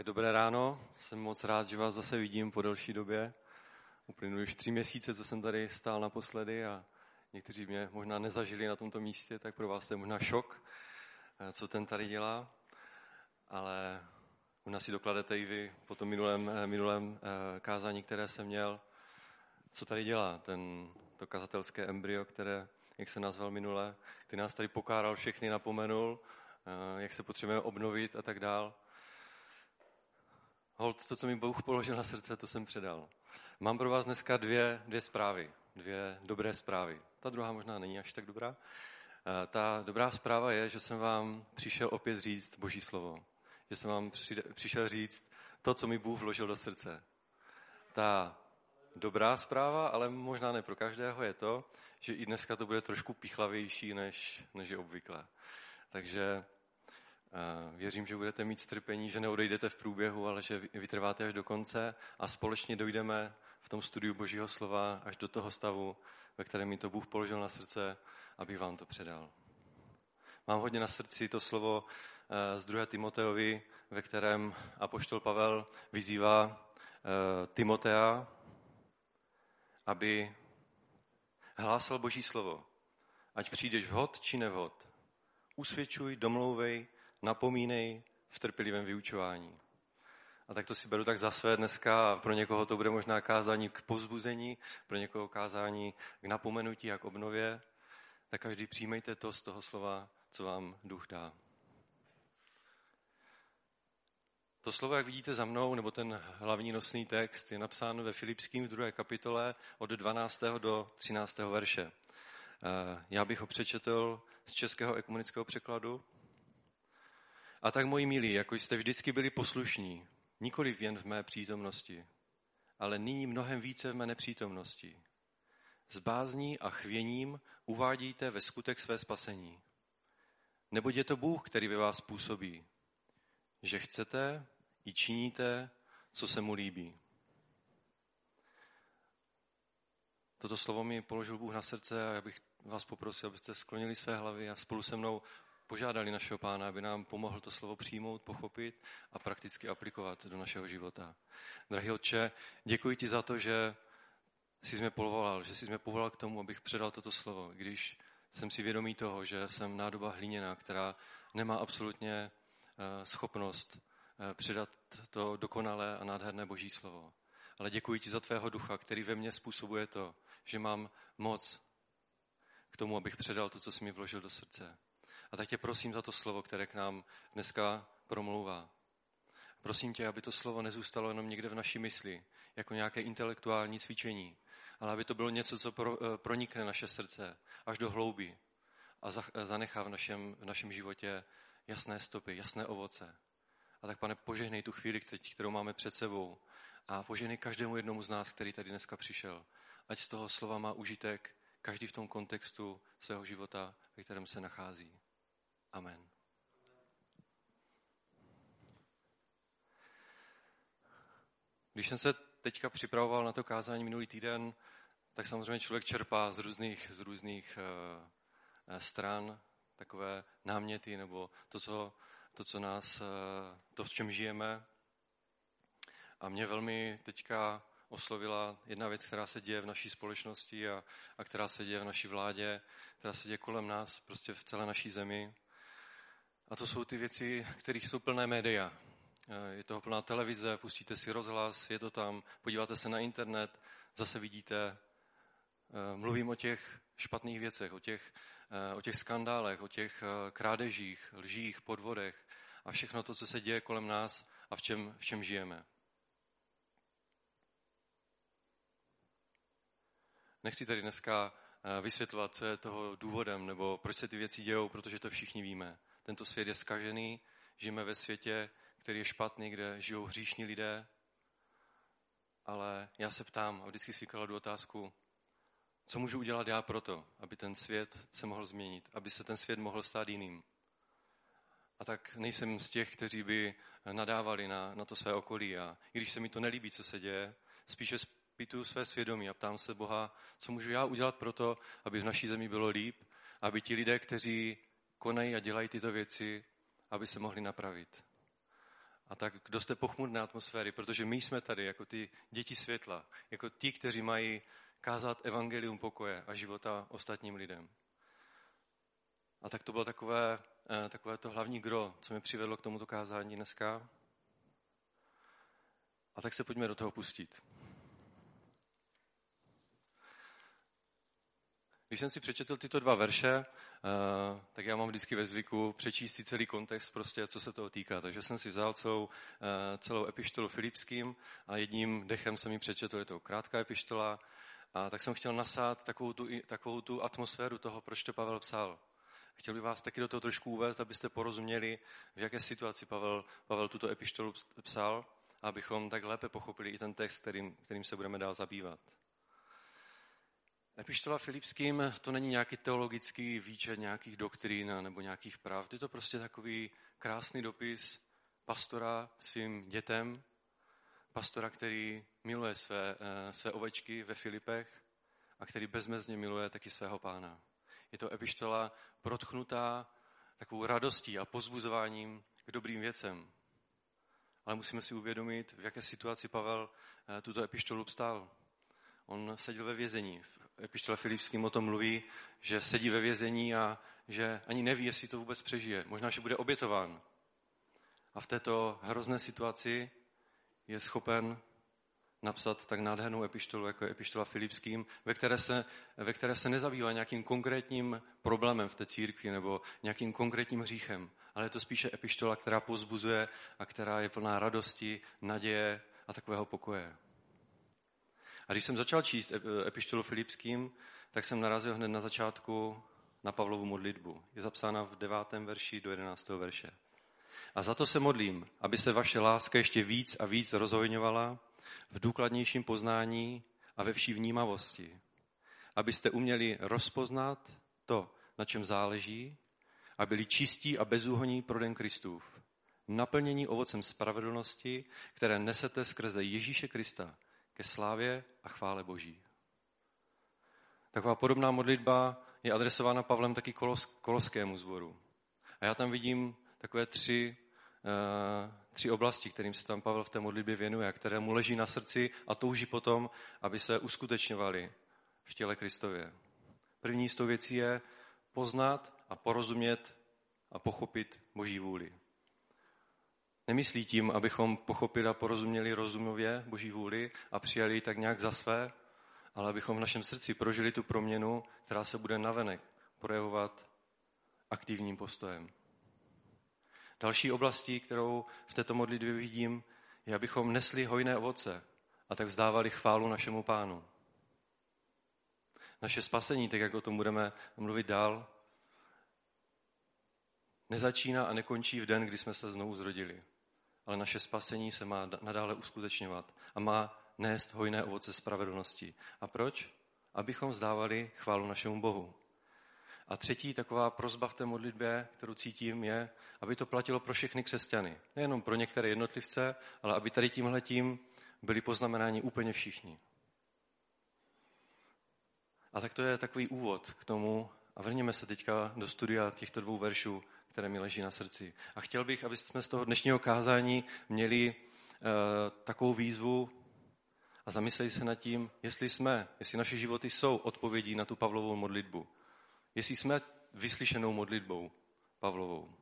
Tak dobré ráno, jsem moc rád, že vás zase vidím po delší době. Uplynuli už tři měsíce, co jsem tady stál naposledy a někteří mě možná nezažili na tomto místě, tak pro vás to je možná šok, eh, co ten tady dělá. Ale možná si dokladete i vy po tom minulém, eh, minulém eh, kázání, které jsem měl, co tady dělá ten, to kazatelské embryo, které, jak se nazval minule, který nás tady pokáral všechny, napomenul, jak se potřebujeme obnovit a tak dál. Hold, to, co mi Bůh položil na srdce, to jsem předal. Mám pro vás dneska dvě, dvě zprávy, dvě dobré zprávy. Ta druhá možná není až tak dobrá. Eh, ta dobrá zpráva je, že jsem vám přišel opět říct Boží slovo. Že jsem vám přišel říct to, co mi Bůh vložil do srdce. Ta dobrá zpráva, ale možná ne pro každého, je to, že i dneska to bude trošku pichlavější, než, než je obvykle. Takže Věřím, že budete mít strpení, že neodejdete v průběhu, ale že vytrváte až do konce a společně dojdeme v tom studiu Božího slova až do toho stavu, ve kterém mi to Bůh položil na srdce, abych vám to předal. Mám hodně na srdci to slovo eh, z 2. Timoteovi, ve kterém apoštol Pavel vyzývá eh, Timotea, aby hlásal Boží slovo. Ať přijdeš vhod či nevhod. Usvědčuj, domlouvej, napomínej v trpělivém vyučování. A tak to si beru tak za své dneska pro někoho to bude možná kázání k pozbuzení, pro někoho kázání k napomenutí a k obnově. Tak každý přijmejte to z toho slova, co vám duch dá. To slovo, jak vidíte za mnou, nebo ten hlavní nosný text, je napsán ve Filipským v druhé kapitole od 12. do 13. verše. Eh, já bych ho přečetl z českého ekumenického překladu, a tak, moji milí, jako jste vždycky byli poslušní, nikoli jen v mé přítomnosti, ale nyní mnohem více v mé nepřítomnosti. S bázní a chvěním uvádíte ve skutek své spasení. Neboť je to Bůh, který ve vás působí, že chcete i činíte, co se mu líbí. Toto slovo mi položil Bůh na srdce a já bych vás poprosil, abyste sklonili své hlavy a spolu se mnou požádali našeho pána, aby nám pomohl to slovo přijmout, pochopit a prakticky aplikovat do našeho života. Drahý Otče, děkuji ti za to, že jsi mě povolal, že jsi mě povolal k tomu, abych předal toto slovo, když jsem si vědomý toho, že jsem nádoba hliněná, která nemá absolutně eh, schopnost eh, předat to dokonalé a nádherné boží slovo. Ale děkuji ti za tvého ducha, který ve mně způsobuje to, že mám moc k tomu, abych předal to, co jsi mi vložil do srdce. A tak tě prosím za to slovo, které k nám dneska promlouvá. Prosím tě, aby to slovo nezůstalo jenom někde v naší mysli, jako nějaké intelektuální cvičení, ale aby to bylo něco, co pro, eh, pronikne naše srdce až do hlouby a eh, zanechá v našem, v našem životě jasné stopy, jasné ovoce. A tak, pane, požehnej tu chvíli, kterou máme před sebou a požehnej každému jednomu z nás, který tady dneska přišel. Ať z toho slova má užitek každý v tom kontextu svého života, ve kterém se nachází. Amen. Když jsem se teďka připravoval na to kázání minulý týden, tak samozřejmě člověk čerpá z různých, z různých uh, stran takové náměty nebo to, co, to, co nás, uh, to, v čem žijeme. A mě velmi teďka oslovila jedna věc, která se děje v naší společnosti a, a která se děje v naší vládě, která se děje kolem nás, prostě v celé naší zemi. A to jsou ty věci, kterých jsou plné média. Eh, je toho plná televize, pustíte si rozhlas, je to tam, podíváte se na internet, zase vidíte. Eh, mluvím o těch špatných věcech, o těch, eh, o těch skandálech, o těch krádežích, lžích, podvodech a všechno to, co se děje kolem nás a v čem, v čem žijeme. Nechci tady dneska vysvětlovat, co je toho důvodem, nebo proč se ty věci dějou, protože to všichni víme. Tento svět je skažený, žijeme ve světě, který je špatný, kde žijou hříšní lidé. Ale já se ptám a vždycky si kladu otázku, co můžu udělat já proto, aby ten svět se mohl změnit, aby se ten svět mohl stát jiným. A tak nejsem z těch, kteří by nadávali na, na to své okolí. A i když se mi to nelíbí, co se děje, spíše zpítuju své svědomí a ptám se Boha, co můžu já udělat proto, aby v naší zemi bylo líp, aby ti lidé, kteří konají a dělají tyto věci, aby se mohli napravit. A tak kdo jste pochmurné atmosféry, protože my jsme tady jako ty děti světla, jako ti, kteří mají kázat evangelium pokoje a života ostatním lidem. A tak to bylo takové, eh, takové to hlavní gro, co mě přivedlo k tomuto kázání dneska. A tak se pojďme do toho pustit. Když jsem si přečetl tyto dva verše, eh, tak já mám vždycky ve zvyku přečíst si celý kontext, prostě, co se toho týká. Takže jsem si vzal celou, eh, celou epištolu Filipským a jedním dechem jsem ji přečetl, je to krátká epištola, a tak jsem chtěl nasát takovou tu, takovou tu atmosféru toho, proč to Pavel psal. Chtěl bych vás taky do toho trošku uvést, abyste porozuměli, v jaké situaci Pavel, Pavel tuto epištolu psal, abychom tak lépe pochopili i ten text, kterým, kterým se budeme dál zabývat. Epištola Filipským to není nějaký teologický výčet nějakých doktrín nebo nějakých práv. Je to prostě takový krásný dopis pastora svým dětem, pastora, který miluje své, eh, své ovečky ve Filipech a který bezmezně miluje taky svého pána. Je to epištola protchnutá takovou radostí a pozbuzováním k dobrým věcem. Ale musíme si uvědomit, v jaké situaci Pavel eh, tuto epištolu pstal. On seděl ve vězení. V epištole Filipským o tom mluví, že sedí ve vězení a že ani neví, jestli to vůbec přežije. Možná, že bude obětován. A v této hrozné situaci je schopen napsat tak nádhernou epištolu, jako je epištola Filipským, ve které, se, ve které se nezabývá nějakým konkrétním problémem v té církvi nebo nějakým konkrétním hříchem, ale je to spíše epištola, která pozbuzuje a která je plná radosti, naděje a takového pokoje. A když jsem začal číst epištolu Filipským, tak jsem narazil hned na začátku na Pavlovu modlitbu. Je zapsána v devátém verši do jedenáctého verše. A za to se modlím, aby se vaše láska ještě víc a víc rozhojňovala v důkladnějším poznání a ve vší vnímavosti. Abyste uměli rozpoznat to, na čem záleží, a byli čistí a bezúhoní pro den Kristův, naplnění ovocem spravedlnosti, které nesete skrze Ježíše Krista ke slávě a chvále Boží. Taková podobná modlitba je adresována Pavlem taky kolos, koloskému zboru. A já tam vidím takové tři, uh, tři oblasti, kterým se tam Pavel v té modlitbě věnuje, které mu leží na srdci a touží potom, aby se uskutečňovaly v těle Kristově. První z tou věcí je poznat a porozumět a pochopit Boží vůli. Nemyslí tím, abychom pochopili a porozuměli rozumově Boží vůli a přijali ji tak nějak za své, ale abychom v našem srdci prožili tu proměnu, která se bude navenek projevovat aktivním postojem. Další oblastí, kterou v této modlitbě vidím, je, abychom nesli hojné ovoce a tak vzdávali chválu našemu pánu. Naše spasení, tak jak o tom budeme mluvit dál, nezačíná a nekončí v den, kdy jsme se znovu zrodili. Ale naše spasení se má nadále uskutečňovat a má nést hojné ovoce spravedlnosti. A proč? Abychom vzdávali chválu našemu Bohu. A třetí taková prozba v té modlitbě, kterou cítím, je, aby to platilo pro všechny křesťany. Nejenom pro některé jednotlivce, ale aby tady tímhletím byli poznamenáni úplně všichni. A tak to je takový úvod k tomu a vrněme se teďka do studia těchto dvou veršů, které mi leží na srdci. A chtěl bych, aby jsme z toho dnešního kázání měli uh, takovou výzvu a zamysleli se nad tím, jestli jsme, jestli naše životy jsou odpovědí na tu Pavlovou modlitbu jestli jsme vyslyšenou modlitbou Pavlovou.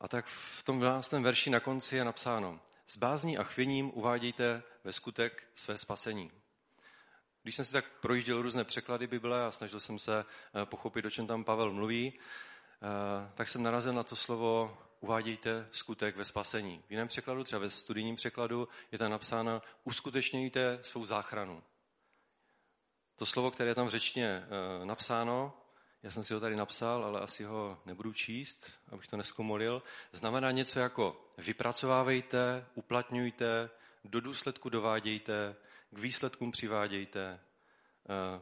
A tak v tom 12. verši na konci je napsáno, s bázní a chvěním uvádějte ve skutek své spasení. Když jsem si tak projížděl různé překlady Bible a snažil jsem se eh, pochopit, o čem tam Pavel mluví, eh, tak jsem narazil na to slovo uvádějte skutek ve spasení. V jiném překladu, třeba ve studijním překladu, je tam napsáno uskutečňujte svou záchranu. To slovo, které je tam v řečtině e, napsáno, já jsem si ho tady napsal, ale asi ho nebudu číst, abych to neskomolil, znamená něco jako vypracovávejte, uplatňujte, do důsledku dovádějte, k výsledkům přivádějte, e,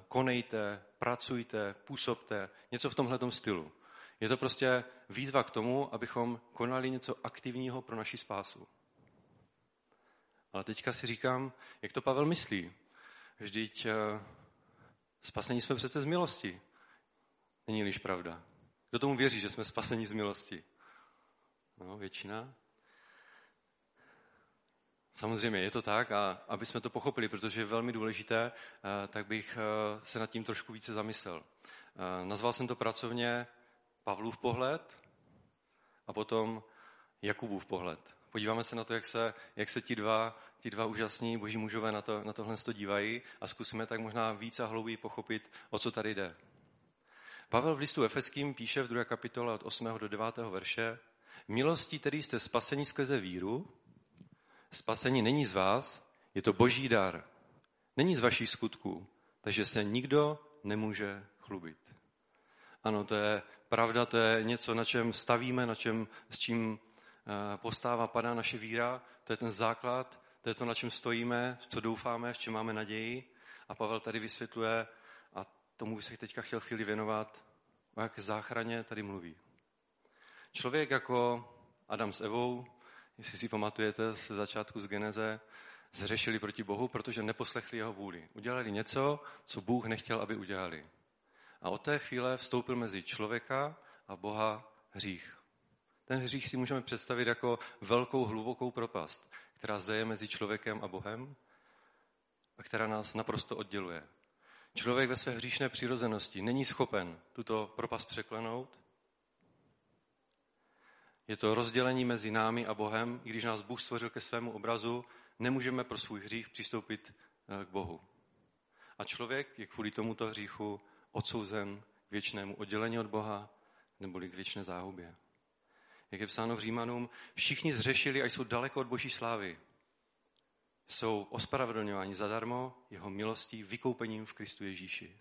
konejte, pracujte, působte, něco v tomhle stylu. Je to prostě výzva k tomu, abychom konali něco aktivního pro naši spásu. Ale teďka si říkám, jak to Pavel myslí. Vždyť uh, spasení jsme přece z milosti. Není-liž pravda. Kdo tomu věří, že jsme spaseni z milosti? No, většina. Samozřejmě je to tak a aby jsme to pochopili, protože je velmi důležité, eh, tak bych eh, se nad tím trošku více zamyslel. Eh, nazval jsem to pracovně Pavlův pohled a potom Jakubův pohled. Podíváme se na to, jak se, jak se ti, dva, ti dva úžasní boží mužové na, to, na tohle to dívají a zkusíme tak možná víc a hlouběji pochopit, o co tady jde. Pavel v listu Efeským píše v druhé kapitole od 8. do 9. verše Milostí tedy jste spasení skrze víru, Spasení není z vás, je to boží dar. Není z vašich skutků, takže se nikdo nemůže chlubit. Ano, to je pravda, to je něco, na čem stavíme, na čem, s čím eh, postává, padá naše víra. To je ten základ, to je to, na čem stojíme, v co doufáme, v čem máme naději. A Pavel tady vysvětluje, a tomu bych se teďka chtěl chvíli věnovat, o jak záchraně tady mluví. Člověk jako Adam s Evou jestli si pamatujete z začátku z Geneze, zřešili proti Bohu, protože neposlechli jeho vůli. Udělali něco, co Bůh nechtěl, aby udělali. A od té chvíle vstoupil mezi člověka a Boha hřích. Ten hřích si můžeme představit jako velkou, hlubokou propast, která zeje mezi člověkem a Bohem a která nás naprosto odděluje. Člověk ve své hříšné přirozenosti není schopen tuto propast překlenout je to rozdělení mezi námi a Bohem. I když nás Bůh stvořil ke svému obrazu, nemůžeme pro svůj hřích přistoupit eh, k Bohu. A člověk je kvůli tomuto hříchu odsouzen k věčnému oddělení od Boha neboli k věčné záhubě. Jak je psáno v Římanům, všichni zřešili a jsou daleko od boží slávy. Jsou ospravedlňováni zadarmo jeho milostí, vykoupením v Kristu Ježíši.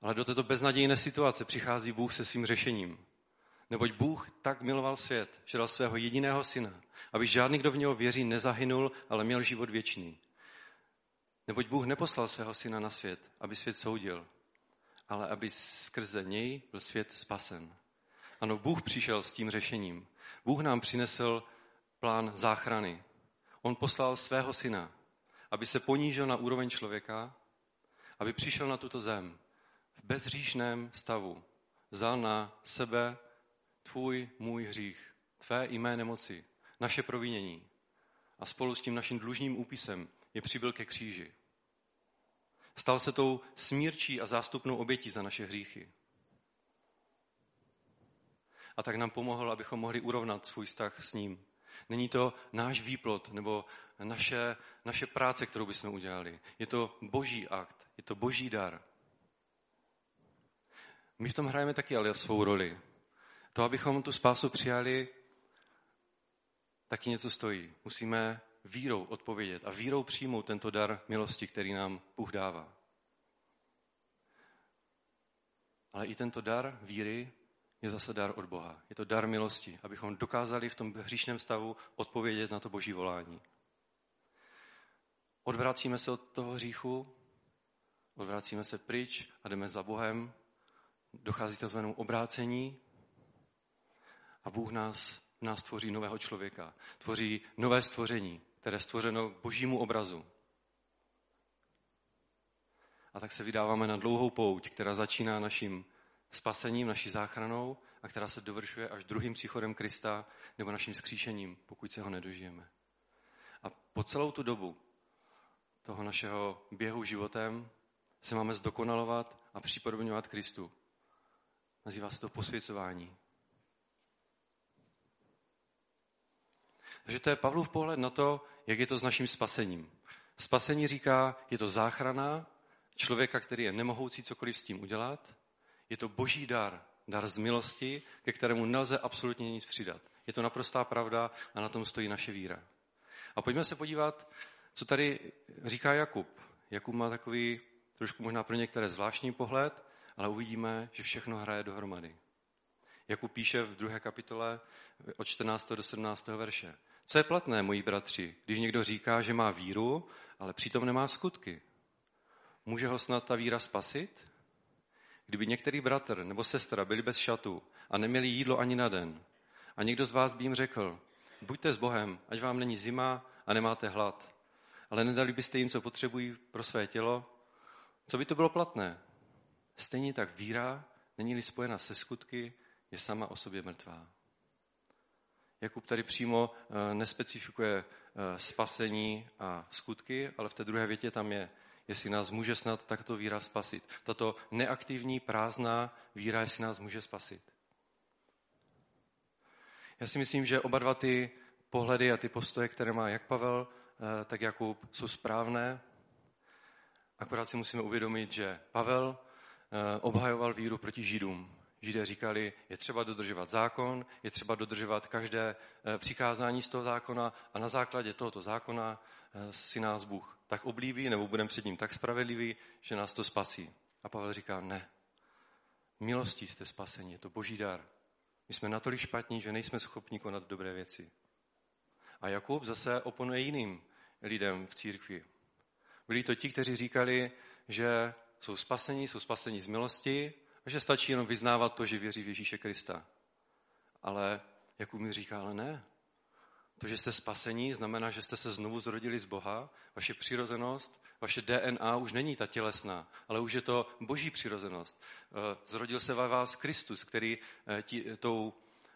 Ale do této beznadějné situace přichází Bůh se svým řešením. Neboť Bůh tak miloval svět, že dal svého jediného syna, aby žádný, kdo v něho věří, nezahynul, ale měl život věčný. Neboť Bůh neposlal svého syna na svět, aby svět soudil, ale aby skrze něj byl svět spasen. Ano, Bůh přišel s tím řešením. Bůh nám přinesl plán záchrany. On poslal svého syna, aby se ponížil na úroveň člověka, aby přišel na tuto zem v bezříšném stavu, vzal na sebe tvůj, můj hřích, tvé i mé nemoci, naše provinění a spolu s tím naším dlužním úpisem je přibyl ke kříži. Stal se tou smírčí a zástupnou obětí za naše hříchy. A tak nám pomohl, abychom mohli urovnat svůj vztah s ním. Není to náš výplot nebo naše, naše práce, kterou bychom udělali. Je to boží akt, je to boží dar. My v tom hrajeme taky ale svou roli. To, abychom tu spásu přijali, taky něco stojí. Musíme vírou odpovědět a vírou přijmout tento dar milosti, který nám Bůh dává. Ale i tento dar víry je zase dar od Boha. Je to dar milosti, abychom dokázali v tom hříšném stavu odpovědět na to boží volání. Odvracíme se od toho hříchu, odvracíme se pryč a jdeme za Bohem. Dochází to zvenou obrácení a Bůh nás, nás tvoří nového člověka. Tvoří nové stvoření, které je stvořeno božímu obrazu. A tak se vydáváme na dlouhou pouť, která začíná naším spasením, naší záchranou a která se dovršuje až druhým příchodem Krista nebo naším skříšením, pokud se ho nedožijeme. A po celou tu dobu toho našeho běhu životem se máme zdokonalovat a připodobňovat Kristu. Nazývá se to posvěcování. Takže to je Pavlův pohled na to, jak je to s naším spasením. Spasení říká, je to záchrana člověka, který je nemohoucí cokoliv s tím udělat. Je to boží dar, dar z milosti, ke kterému nelze absolutně nic přidat. Je to naprostá pravda a na tom stojí naše víra. A pojďme se podívat, co tady říká Jakub. Jakub má takový trošku možná pro některé zvláštní pohled, ale uvidíme, že všechno hraje dohromady. Jakub píše v druhé kapitole od 14. do 17. verše. Co je platné, moji bratři, když někdo říká, že má víru, ale přitom nemá skutky? Může ho snad ta víra spasit? Kdyby některý bratr nebo sestra byli bez šatu a neměli jídlo ani na den, a někdo z vás by jim řekl, buďte s Bohem, ať vám není zima a nemáte hlad, ale nedali byste jim, co potřebují pro své tělo, co by to bylo platné? stejně tak víra, není-li spojena se skutky, je sama o sobě mrtvá. Jakub tady přímo eh, nespecifikuje eh, spasení a skutky, ale v té druhé větě tam je, jestli nás může snad takto víra spasit. Tato neaktivní, prázdná víra, jestli nás může spasit. Já si myslím, že oba dva ty pohledy a ty postoje, které má jak Pavel, eh, tak Jakub, jsou správné. Akorát si musíme uvědomit, že Pavel obhajoval víru proti Židům. Židé říkali, je třeba dodržovat zákon, je třeba dodržovat každé eh, přikázání z toho zákona a na základě tohoto zákona eh, si nás Bůh tak oblíbí nebo budeme před ním tak spravedlivý, že nás to spasí. A Pavel říká, ne. Milostí jste spasení, je to boží dar. My jsme natolik špatní, že nejsme schopni konat dobré věci. A Jakub zase oponuje jiným lidem v církvi. Byli to ti, kteří říkali, že jsou spasení, jsou spasení z milosti, a že stačí jenom vyznávat to, že věří v Ježíše Krista. Ale jak mi říká, ale ne. To, že jste spasení, znamená, že jste se znovu zrodili z Boha. Vaše přirozenost, vaše DNA už není ta tělesná, ale už je to boží přirozenost. Eh, zrodil se ve vás Kristus, který eh, tí, tou,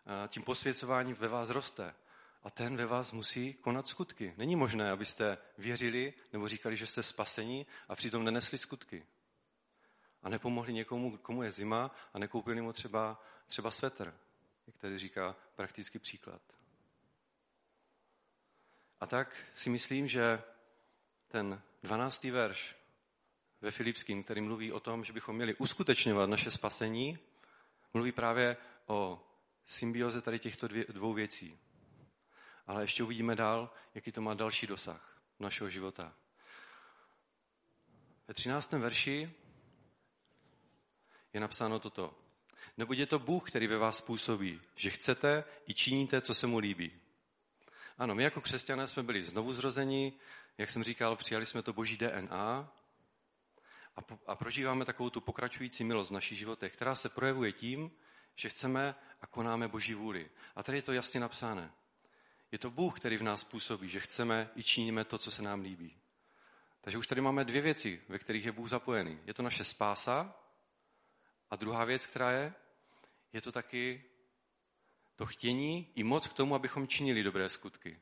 eh, tím posvěcováním ve vás roste. A ten ve vás musí konat skutky. Není možné, abyste věřili nebo říkali, že jste spasení a přitom nenesli skutky a nepomohli někomu, komu je zima a nekoupili mu třeba, třeba svetr, jak tady říká praktický příklad. A tak si myslím, že ten 12. verš ve Filipským, který mluví o tom, že bychom měli uskutečňovat naše spasení, mluví právě o symbioze tady těchto dvě, dvou věcí. Ale ještě uvidíme dál, jaký to má další dosah našeho života. Ve 13. verši je napsáno toto. Nebo je to Bůh, který ve vás působí, že chcete i činíte, co se mu líbí. Ano, my jako křesťané jsme byli znovu zrozeni, jak jsem říkal, přijali jsme to boží DNA a, po, a prožíváme takovou tu pokračující milost v našich životech, která se projevuje tím, že chceme a konáme boží vůli. A tady je to jasně napsáno. Je to Bůh, který v nás působí, že chceme i činíme to, co se nám líbí. Takže už tady máme dvě věci, ve kterých je Bůh zapojený. Je to naše spása a druhá věc, která je, je to taky to chtění i moc k tomu, abychom činili dobré skutky.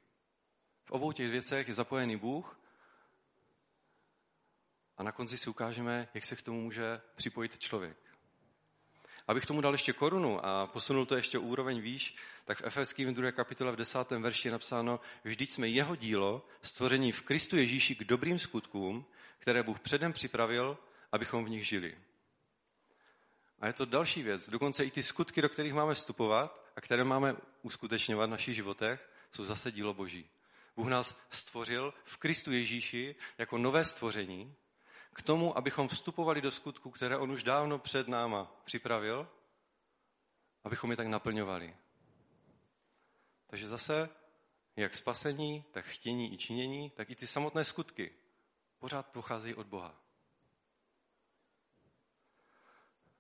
V obou těch věcech je zapojený Bůh a na konci si ukážeme, jak se k tomu může připojit člověk. Abych tomu dal ještě korunu a posunul to ještě úroveň výš, tak v Efeským 2. kapitole v 10. verši je napsáno, vždyť jsme jeho dílo, stvoření v Kristu Ježíši k dobrým skutkům, které Bůh předem připravil, abychom v nich žili. A je to další věc. Dokonce i ty skutky, do kterých máme vstupovat a které máme uskutečňovat v našich životech, jsou zase dílo Boží. Bůh nás stvořil v Kristu Ježíši jako nové stvoření k tomu, abychom vstupovali do skutku, které on už dávno před náma připravil, abychom je tak naplňovali. Takže zase, jak spasení, tak chtění i činění, tak i ty samotné skutky pořád pocházejí od Boha.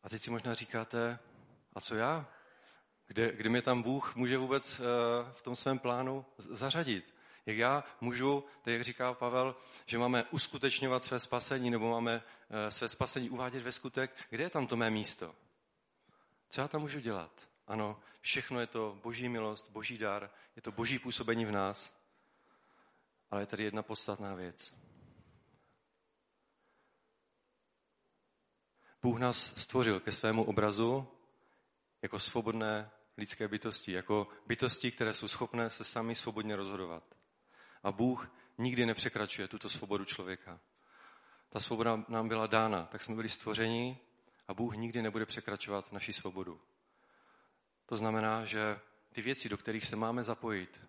A teď si možná říkáte, a co já? Kde, kde mě tam Bůh může vůbec uh, v tom svém plánu zařadit? Jak já můžu, tak jak říká Pavel, že máme uskutečňovat své spasení, nebo máme uh, své spasení uvádět ve skutek, kde je tam to mé místo? Co já tam můžu dělat? Ano, všechno je to boží milost, boží dar, je to boží působení v nás, ale je tady jedna podstatná věc. Bůh nás stvořil ke svému obrazu jako svobodné lidské bytosti, jako bytosti, které jsou schopné se sami svobodně rozhodovat. A Bůh nikdy nepřekračuje tuto svobodu člověka. Ta svoboda nám byla dána, tak jsme byli stvořeni a Bůh nikdy nebude překračovat naši svobodu. To znamená, že ty věci, do kterých se máme zapojit,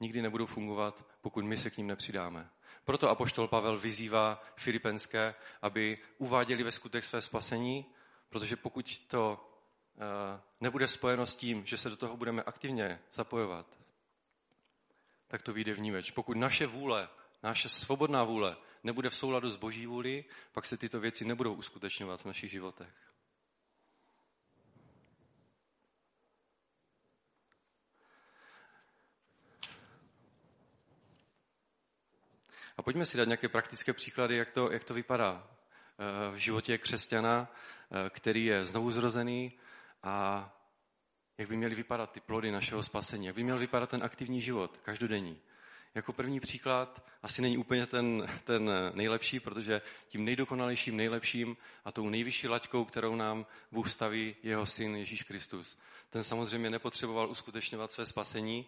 nikdy nebudou fungovat, pokud my se k ním nepřidáme. Proto apoštol Pavel vyzývá Filipenské, aby uváděli ve skutek své spasení, protože pokud to eh, nebude spojeno s tím, že se do toho budeme aktivně zapojovat, tak to vyjde vnímeč. Pokud naše vůle, naše svobodná vůle nebude v souladu s boží vůli, pak se tyto věci nebudou uskutečňovat v našich životech. A pojďme si dát nějaké praktické příklady, jak to, jak to vypadá eh, v životě křesťana který je znovu zrozený a jak by měly vypadat ty plody našeho spasení, jak by měl vypadat ten aktivní život, každodenní. Jako první příklad asi není úplně ten, ten nejlepší, protože tím nejdokonalejším, nejlepším a tou nejvyšší laťkou, kterou nám Bůh staví, jeho syn Ježíš Kristus. Ten samozřejmě nepotřeboval uskutečňovat své spasení,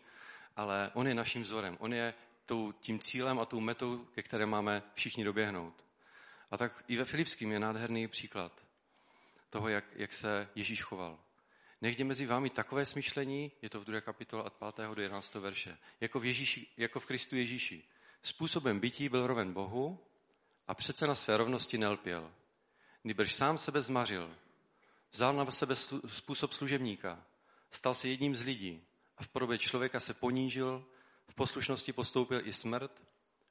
ale on je naším vzorem. On je tou, tím cílem a tou metou, ke které máme všichni doběhnout. A tak i ve Filipským je nádherný příklad toho, jak, jak se Ježíš choval. Nechť mezi vámi takové smyšlení, je to v 2. kapitole od 5. do 11. verše, jako v, Ježíši, jako v Kristu Ježíši. Způsobem bytí byl roven Bohu a přece na své rovnosti nelpěl. Nýbrž sám sebe zmařil, vzal na sebe způsob služebníka, stal se jedním z lidí a v podobě člověka se ponížil, v poslušnosti postoupil i smrt,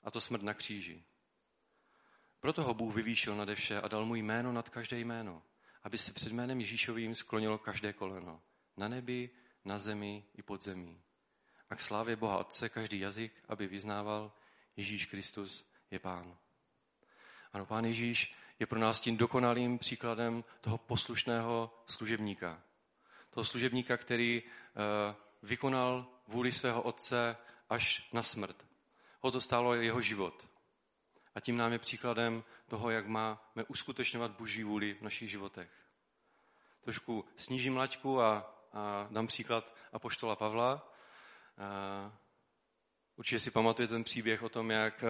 a to smrt na kříži. Proto ho Bůh vyvýšil nade vše a dal mu jméno nad každé jméno, aby se před jménem Ježíšovým sklonilo každé koleno. Na nebi, na zemi i pod zemí. A k slávě Boha Otce každý jazyk, aby vyznával, Ježíš Kristus je Pán. Ano, Pán Ježíš je pro nás tím dokonalým příkladem toho poslušného služebníka. Toho služebníka, který uh, vykonal vůli svého Otce až na smrt. Ho to stálo jeho život. A tím nám je příkladem toho, jak máme uskutečňovat Boží vůli v našich životech. Trošku snížím laťku a, a dám příklad Apoštola Pavla. Určitě si pamatuje ten příběh o tom, jak,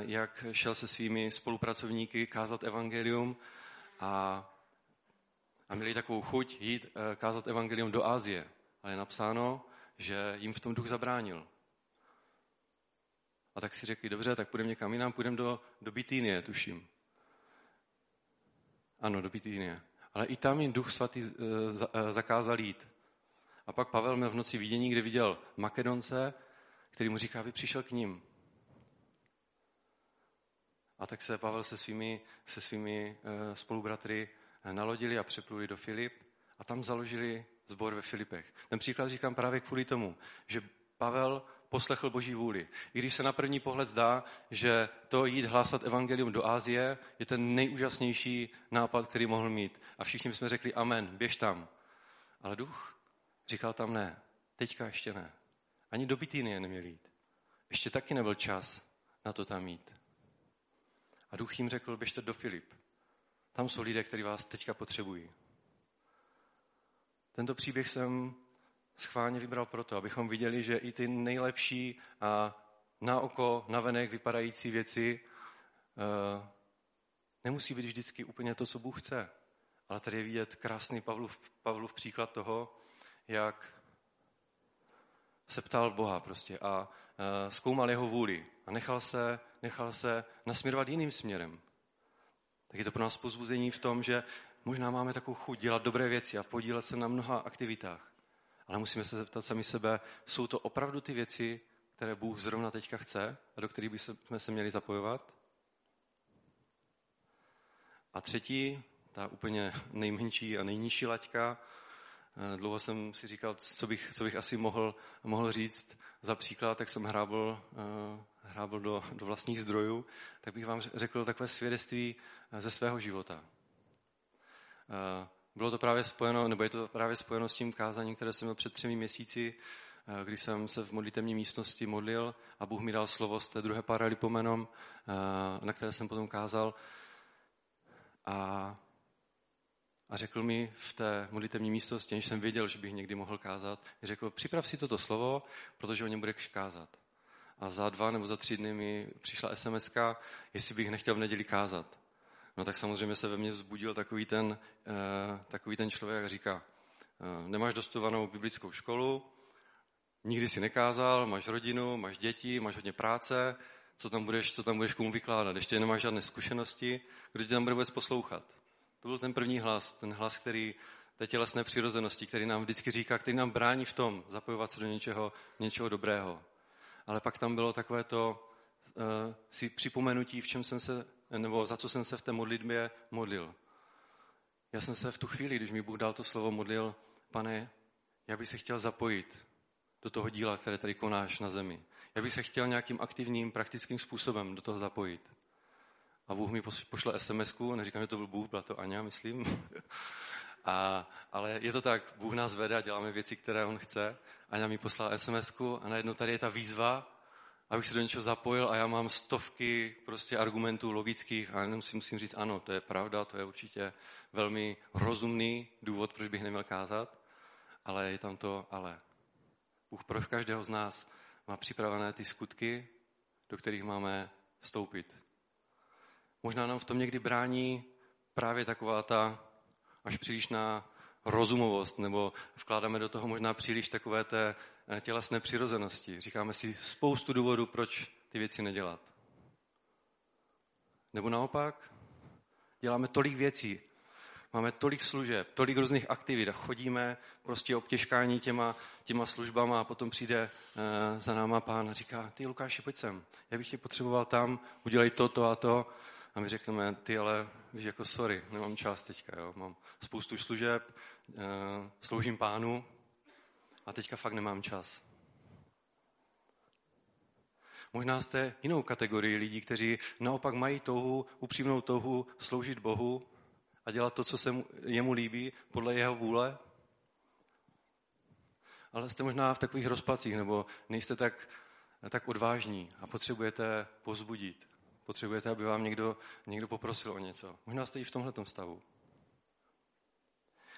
jak šel se svými spolupracovníky kázat evangelium a, a měli takovou chuť jít kázat evangelium do Ázie. Ale je napsáno, že jim v tom duch zabránil. A tak si řekli, dobře, tak půjdeme někam jinam, půjdeme do, do Bitínie, tuším. Ano, do Bitínie. Ale i tam jim duch svatý eh, eh, zakázal jít. A pak Pavel měl v noci vidění, kde viděl Makedonce, který mu říká, vy přišel k ním. A tak se Pavel se svými, se svými eh, spolubratry nalodili a přepluli do Filip a tam založili zbor ve Filipech. Ten příklad říkám právě kvůli tomu, že Pavel poslechl Boží vůli. I když se na první pohled zdá, že to jít hlásat evangelium do Ázie je ten nejúžasnější nápad, který mohl mít. A všichni jsme řekli amen, běž tam. Ale duch říkal tam ne, teďka ještě ne. Ani do Bitínie neměl jít. Ještě taky nebyl čas na to tam jít. A duch jim řekl, běžte do Filip. Tam jsou lidé, kteří vás teďka potřebují. Tento příběh jsem schválně vybral proto, abychom viděli, že i ty nejlepší a na oko, na venek vypadající věci uh, nemusí být vždycky úplně to, co Bůh chce. Ale tady je vidět krásný Pavlův, Pavlův příklad toho, jak se ptal Boha prostě a uh, zkoumal jeho vůli a nechal se, nechal se nasměrovat jiným směrem. Tak je to pro nás pozbuzení v tom, že možná máme takovou chuť dělat dobré věci a podílet se na mnoha aktivitách. Ale musíme se zeptat sami sebe, jsou to opravdu ty věci, které Bůh zrovna teďka chce a do kterých bychom se měli zapojovat? A třetí, ta úplně nejmenší a nejnižší laťka, eh, dlouho jsem si říkal, co bych, co bych asi mohl, mohl říct za příklad, tak jsem hrábl, eh, hrábl do, do vlastních zdrojů, tak bych vám řekl takové svědectví eh, ze svého života. Bylo to právě spojeno, nebo je to právě spojeno s tím kázáním, které jsem měl před třemi měsíci, eh, když jsem se v modlitevní místnosti modlil a Bůh mi dal slovo z té druhé paralipomenom, eh, na které jsem potom kázal. A, a řekl mi v té modlitevní místnosti, než jsem věděl, že bych někdy mohl kázat, řekl, připrav si toto slovo, protože o něm budeš kázat. A za dva nebo za tři dny mi přišla sms jestli bych nechtěl v neděli kázat. No tak samozřejmě se ve mně vzbudil takový ten, uh, takový ten člověk a říká, uh, nemáš dostudovanou biblickou školu, nikdy si nekázal, máš rodinu, máš děti, máš hodně práce, co tam budeš, co tam budeš komu vykládat, ještě nemáš žádné zkušenosti, kdo tě tam bude vůbec poslouchat. To byl ten první hlas, ten hlas, který té tělesné přirozenosti, který nám vždycky říká, který nám brání v tom zapojovat se do něčeho, něčeho dobrého. Ale pak tam bylo takové to uh, si připomenutí, v čem jsem se nebo za co jsem se v té modlitbě modlil. Já jsem se v tu chvíli, když mi Bůh dal to slovo, modlil, pane, já bych se chtěl zapojit do toho díla, které tady konáš na zemi. Já bych se chtěl nějakým aktivním, praktickým způsobem do toho zapojit. a Bůh mi pošle sms neříkám, že to byl Bůh, byla to Aňa, myslím. a, ale je to tak, Bůh nás vede a děláme věci, které On chce. Aňa mi poslala sms a najednou tady je ta výzva, abych se do něčeho zapojil a já mám stovky prostě argumentů logických a jenom si musím říct, ano, to je pravda, to je určitě velmi rozumný důvod, proč bych neměl kázat, ale je tam to ale. Bůh pro každého z nás má připravené ty skutky, do kterých máme vstoupit. Možná nám v tom někdy brání právě taková ta až přílišná rozumovost, nebo vkládáme do toho možná příliš takové té tělesné přirozenosti. Říkáme si spoustu důvodů, proč ty věci nedělat. Nebo naopak, děláme tolik věcí, máme tolik služeb, tolik různých aktivit a chodíme prostě obtěžkání těma, těma službama a potom přijde e, za náma pán a říká, ty Lukáši, pojď sem, já bych tě potřeboval tam, udělej to, to a to. A my řekneme, ty ale, víš, jako sorry, nemám čas teďka, jo. mám spoustu služeb, e, sloužím pánu a teďka fakt nemám čas. Možná jste jinou kategorii lidí, kteří naopak mají touhu, upřímnou touhu sloužit Bohu a dělat to, co se mu, jemu líbí, podle jeho vůle. Ale jste možná v takových rozpacích, nebo nejste tak, tak odvážní a potřebujete pozbudit. Potřebujete, aby vám někdo, někdo poprosil o něco. Možná jste i v tomhle stavu.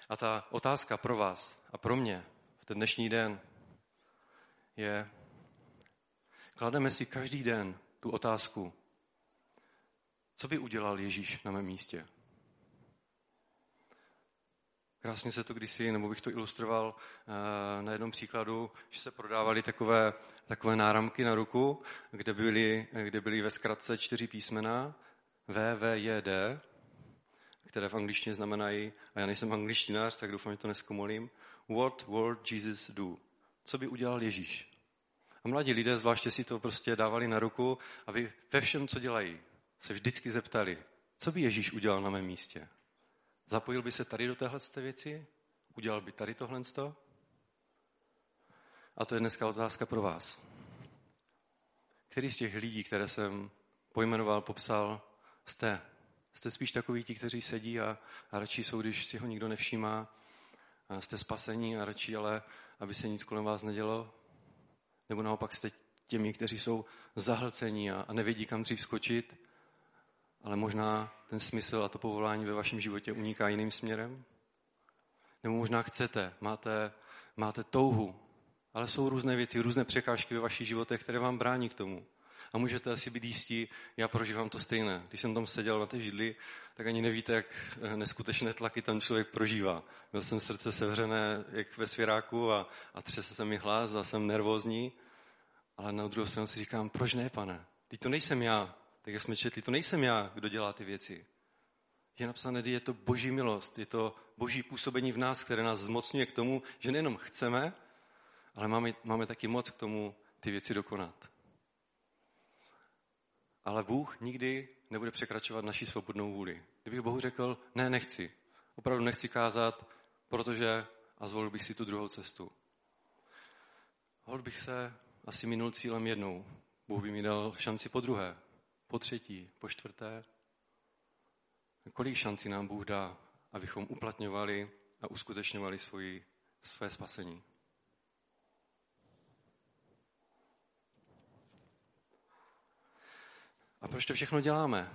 A ta otázka pro vás a pro mě ten dnešní den je, klademe si každý den tu otázku, co by udělal Ježíš na mém místě? Krásně se to kdysi, nebo bych to ilustroval eh, na jednom příkladu, že se prodávaly takové, takové náramky na ruku, kde byly, kde byly ve zkratce čtyři písmena V, V, J, D, které v angličtině znamenají, a já nejsem angličtinář, tak doufám, že to neskomolím, What would Jesus do? Co by udělal Ježíš? A mladí lidé zvláště si to prostě dávali na ruku a vy ve všem, co dělají, se vždycky zeptali, co by Ježíš udělal na mém místě? Zapojil by se tady do téhle věci? Udělal by tady tohle? A to je dneska otázka pro vás. Který z těch lidí, které jsem pojmenoval, popsal, jste? Jste spíš takoví ti, kteří sedí a, a radši jsou, když si ho nikdo nevšímá. A jste spasení a radši, ale aby se nic kolem vás nedělo? Nebo naopak jste těmi, kteří jsou zahlcení a, a nevědí, kam dřív skočit ale možná ten smysl a to povolání ve vašem životě uniká jiným směrem? Nebo možná chcete, máte, máte touhu, ale jsou různé věci, různé překážky ve vašich životech, které vám brání k tomu. A můžete asi být jistí, já prožívám to stejné. Když jsem tam seděl na té židli, tak ani nevíte, jak eh, neskutečné tlaky tam člověk prožívá. Byl jsem srdce sevřené, jak ve svěráku a, a třese se mi hlas a jsem nervózní. Ale na druhou stranu si říkám, proč ne, pane? Teď to nejsem já, tak jak jsme četli, to nejsem já, kdo dělá ty věci. Je napsané, je to boží milost, je to boží působení v nás, které nás zmocňuje k tomu, že nejenom chceme, ale máme, máme taky moc k tomu ty věci dokonat. Ale Bůh nikdy nebude překračovat naši svobodnou vůli. Kdybych Bohu řekl, ne, nechci, opravdu nechci kázat, protože a zvolil bych si tu druhou cestu. Hol bych se asi minul cílem jednou. Bůh by mi dal šanci po druhé po třetí, po čtvrté. Kolik šancí nám Bůh dá, abychom uplatňovali a uskutečňovali svoji, své spasení. A proč to všechno děláme?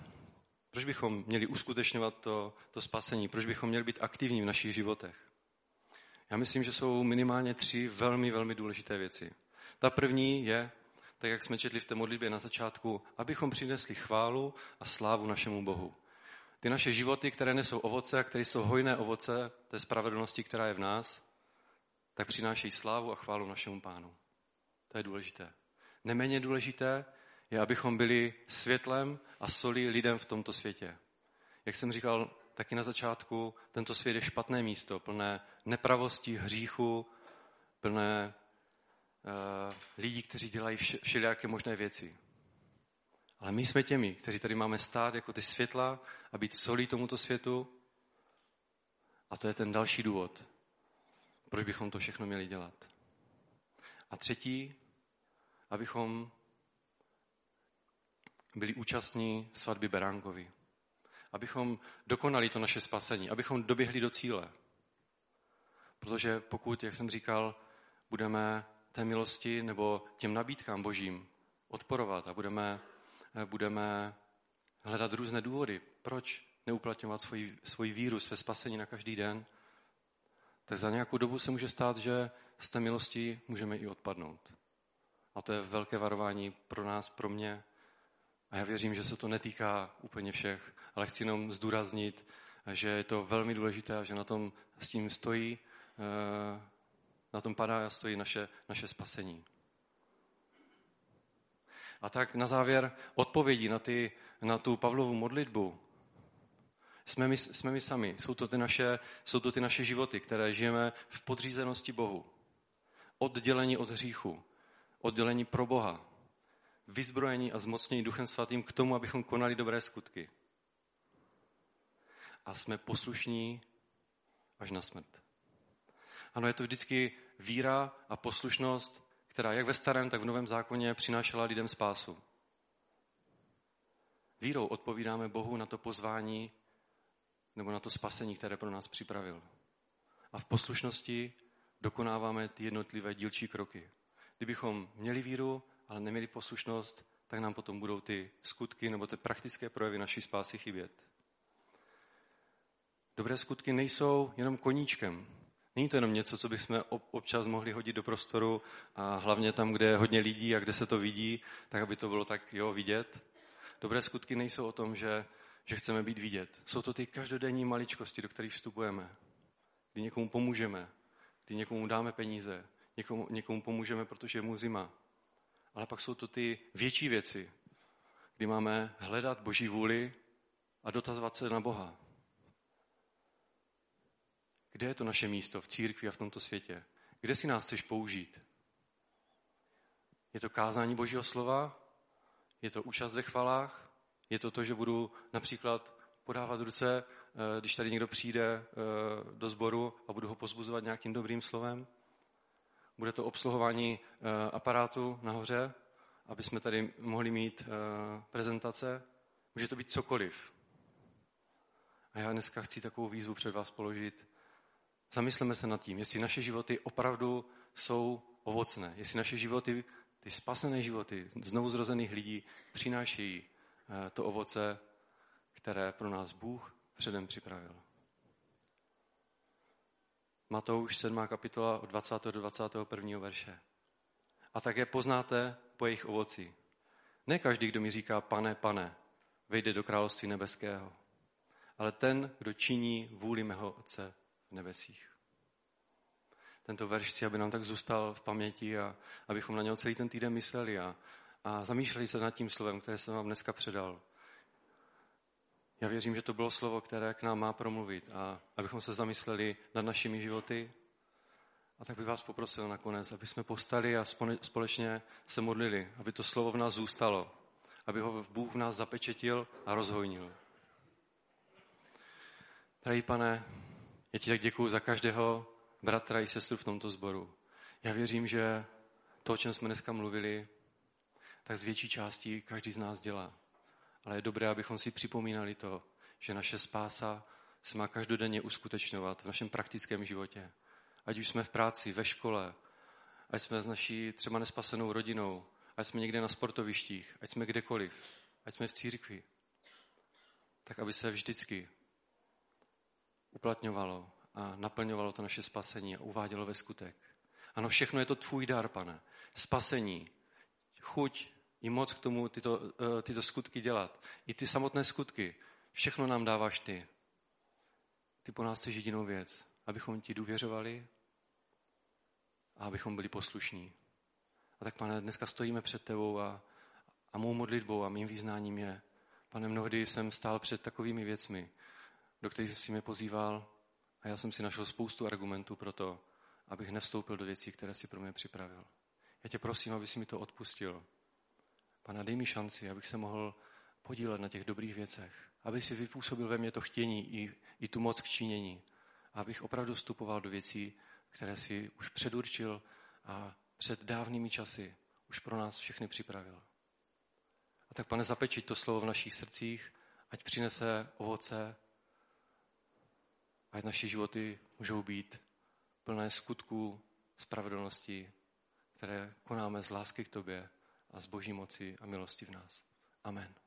Proč bychom měli uskutečňovat to, to spasení? Proč bychom měli být aktivní v našich životech? Já myslím, že jsou minimálně tři velmi, velmi důležité věci. Ta první je tak jak jsme četli v té modlitbě na začátku, abychom přinesli chválu a slávu našemu Bohu. Ty naše životy, které nesou ovoce, které jsou hojné ovoce té spravedlnosti, která je v nás, tak přinášejí slávu a chválu našemu pánu. To je důležité. Neméně důležité je, abychom byli světlem a solí lidem v tomto světě. Jak jsem říkal taky na začátku, tento svět je špatné místo, plné nepravosti, hříchu, plné Eh, lidí, kteří dělají všelijaké možné věci. Ale my jsme těmi, kteří tady máme stát jako ty světla a být solí tomuto světu. A to je ten další důvod, proč bychom to všechno měli dělat. A třetí, abychom byli účastní svatby Beránkovi. Abychom dokonali to naše spasení, abychom doběhli do cíle. Protože pokud, jak jsem říkal, budeme té milosti nebo těm nabídkám božím odporovat a budeme, budeme hledat různé důvody, proč neuplatňovat svoji, svoji víru, své spasení na každý den, tak za nějakou dobu se může stát, že z té milosti můžeme i odpadnout. A to je velké varování pro nás, pro mě. A já věřím, že se to netýká úplně všech, ale chci jenom zdůraznit, že je to velmi důležité a že na tom s tím stojí, eh, na tom padá a stojí naše, naše spasení. A tak na závěr odpovědí na, ty, na tu Pavlovu modlitbu jsme my, jsme my sami. Jsou to, ty naše, jsou to ty naše životy, které žijeme v podřízenosti Bohu. Oddělení od hříchu. Oddělení pro Boha. Vyzbrojení a zmocnění Duchem Svatým k tomu, abychom konali dobré skutky. A jsme poslušní až na smrt. Ano, je to vždycky víra a poslušnost, která jak ve starém, tak v novém zákoně přinášela lidem spásu. Vírou odpovídáme Bohu na to pozvání nebo na to spasení, které pro nás připravil. A v poslušnosti dokonáváme ty jednotlivé dílčí kroky. Kdybychom měli víru, ale neměli poslušnost, tak nám potom budou ty skutky nebo ty praktické projevy naší spásy chybět. Dobré skutky nejsou jenom koníčkem. Není to jenom něco, co bychom občas mohli hodit do prostoru a hlavně tam, kde je hodně lidí a kde se to vidí, tak aby to bylo tak jo vidět. Dobré skutky nejsou o tom, že že chceme být vidět. Jsou to ty každodenní maličkosti, do kterých vstupujeme. Kdy někomu pomůžeme, kdy někomu dáme peníze, někomu, někomu pomůžeme, protože je mu zima. Ale pak jsou to ty větší věci, kdy máme hledat Boží vůli a dotazovat se na Boha. Kde je to naše místo v církvi a v tomto světě? Kde si nás chceš použít? Je to kázání Božího slova? Je to účast ve chvalách? Je to to, že budu například podávat ruce, eh, když tady někdo přijde eh, do sboru a budu ho pozbuzovat nějakým dobrým slovem? Bude to obsluhování eh, aparátu nahoře, aby jsme tady mohli mít prezentace? Může to být cokoliv. A já dneska chci takovou výzvu před vás položit. Zamysleme se nad tím, jestli naše životy opravdu jsou ovocné, jestli naše životy, ty spasené životy znovu zrozených lidí přinášejí Eh, to ovoce, které pro nás Bůh předem připravil. Matouš 7. kapitola od 20. do 21. verše. A také poznáte po jejich ovoci. Ne každý, kdo mi říká pane, pane, vejde do království nebeského, ale ten, kdo činí vůli mého Otce v nebesích. Tento verš chci, aby nám tak zůstal v paměti a abychom na něho celý ten týden mysleli a a zamýšleli se nad tím slovem, které jsem vám dneska předal. Já věřím, že to bylo slovo, které k nám má promluvit a abychom se zamysleli nad našimi životy. A tak bych vás poprosil nakonec, aby jsme postali a společně se modlili, aby to slovo v nás zůstalo, aby ho Bůh v nás zapečetil a rozhojnil. Drahý pane, já ti tak děkuji za každého bratra i sestru v tomto sboru. Já věřím, že to, o čem jsme dneska mluvili, tak z větší části každý z nás dělá. Ale je dobré, abychom si připomínali to, že naše spása se má každodenně uskutečňovat v našem praktickém životě. Ať už jsme v práci, ve škole, ať jsme s naší třeba nespasenou rodinou, ať jsme někde na sportovištích, ať jsme kdekoliv, ať jsme v církvi. Tak, aby se vždycky uplatňovalo a naplňovalo to naše spasení a uvádělo ve skutek. Ano, všechno je to tvůj dar, pane. Spasení, chuť i moc k tomu tyto, eh, tyto skutky dělat. I ty samotné skutky. Všechno nám dáváš ty. Ty po nás chceš jedinou věc. Abychom ti důvěřovali a abychom byli poslušní. A tak, pane, dneska stojíme před tebou a, a mou modlitbou a mým význáním je, pane, mnohdy jsem stál před takovými věcmi, do kterých jsi mě pozýval a já jsem si našel spoustu argumentů pro to, abych nevstoupil do věcí, které si pro mě připravil. Já tě prosím, aby si mi to odpustil. Pane, dej mi šanci, abych se mohl podílet na těch dobrých věcech. Aby si vypůsobil ve mně to chtění i, i tu moc k činění. Abych opravdu vstupoval do věcí, které si už předurčil a před dávnými časy už pro nás všechny připravil. A tak, pane, zapečiť to slovo v našich srdcích, ať přinese ovoce, ať naše životy můžou být plné skutků spravedlnosti, které konáme z lásky k tobě a z boží moci a milosti v nás. Amen.